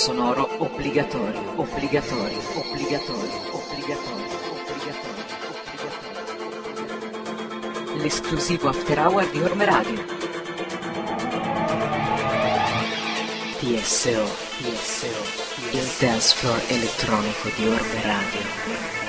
sonoro obbligatorio, obbligatorio, obbligatorio, obbligatorio, obbligatorio, obbligatorio. L'esclusivo after hour di Orme Radio. TSO, TSO, il dance floor elettronico di Orme Radio.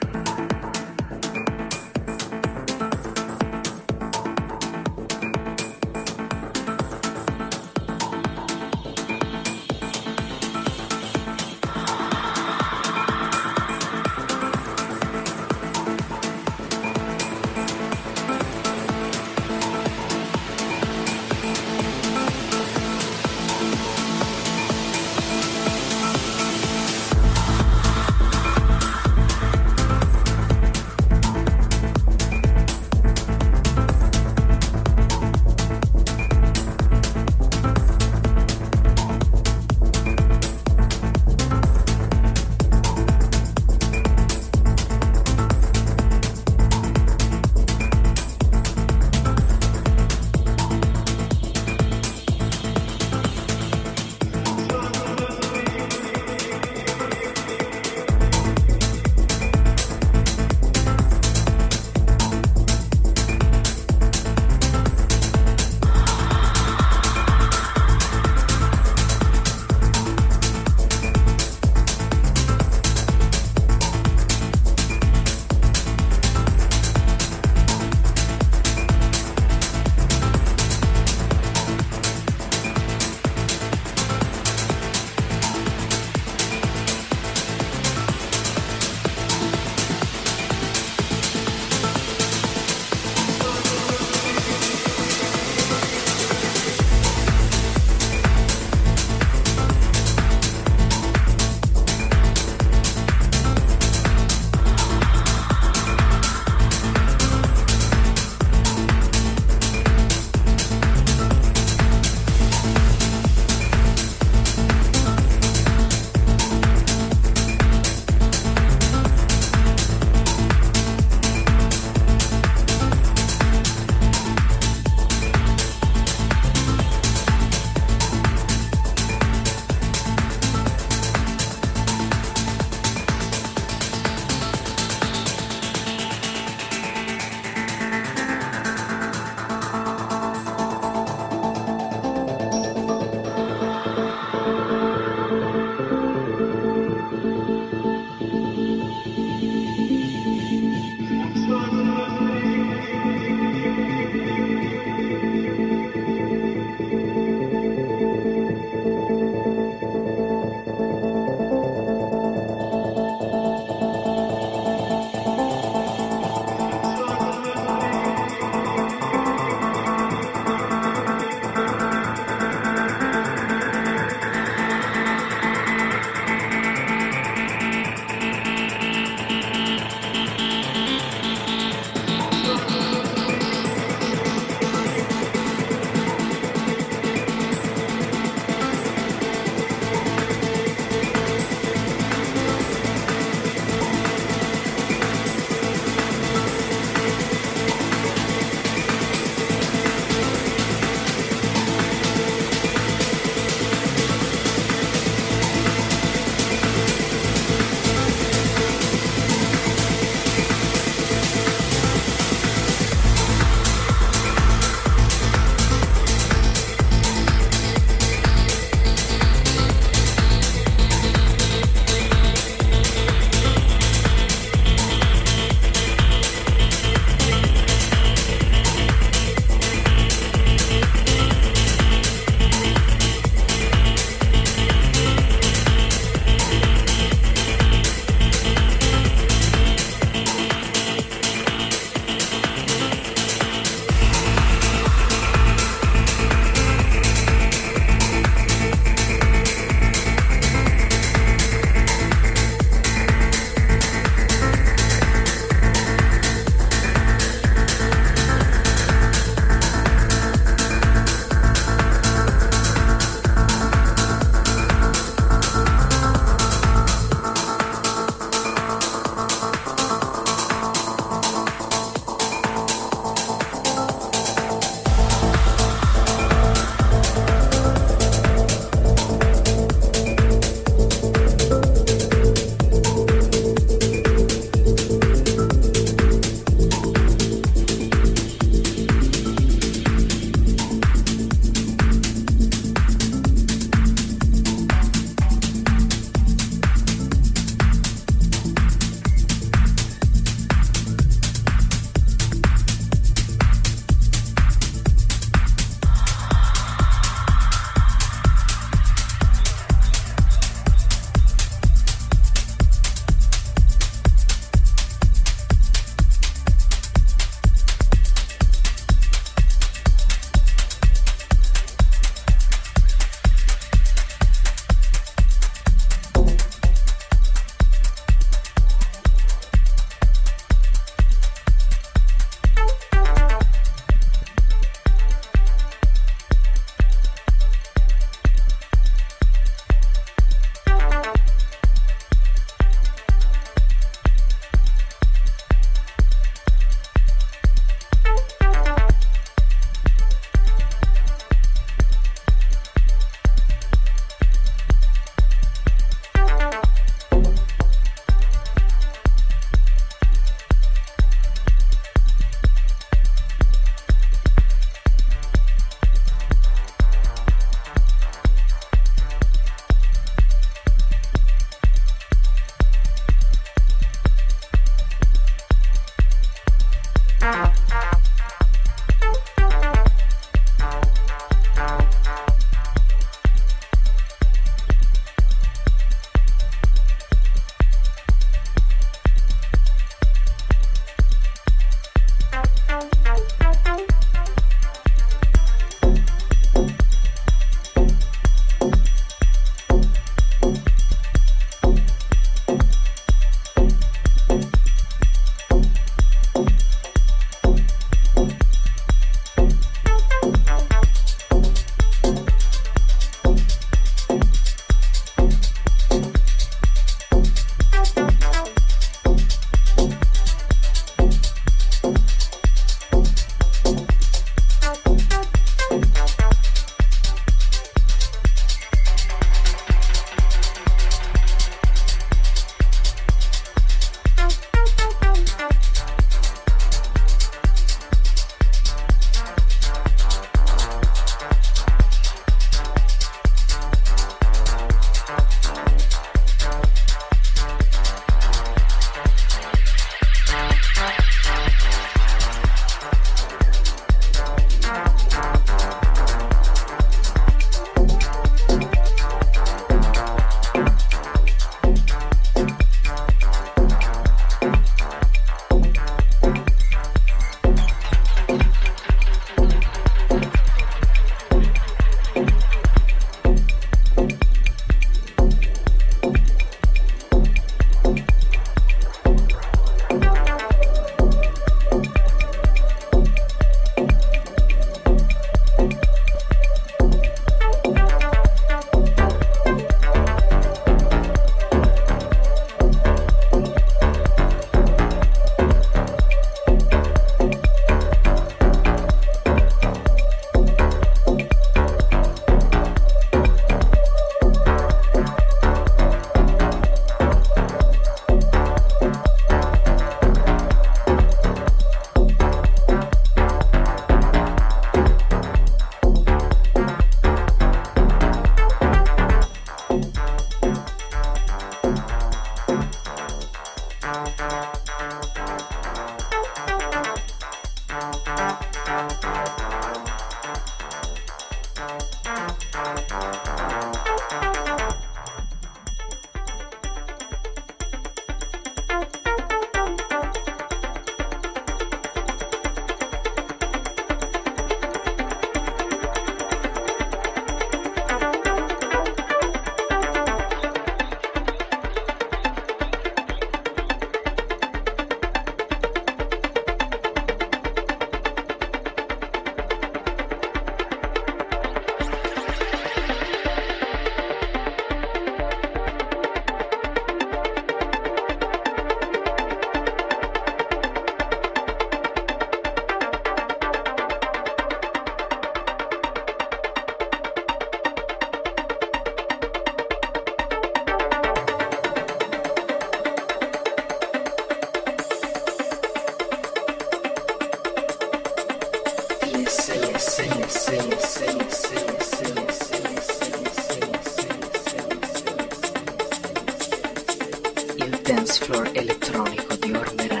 El dance floor electrónico de Ormera.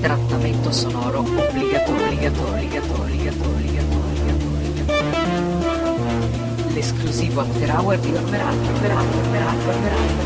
Trattamento sonoro obbligatorio, obbligatorio, obbligatorio, obbligatorio, L'esclusivo after hour di Operato, Operato, Operato, Operato.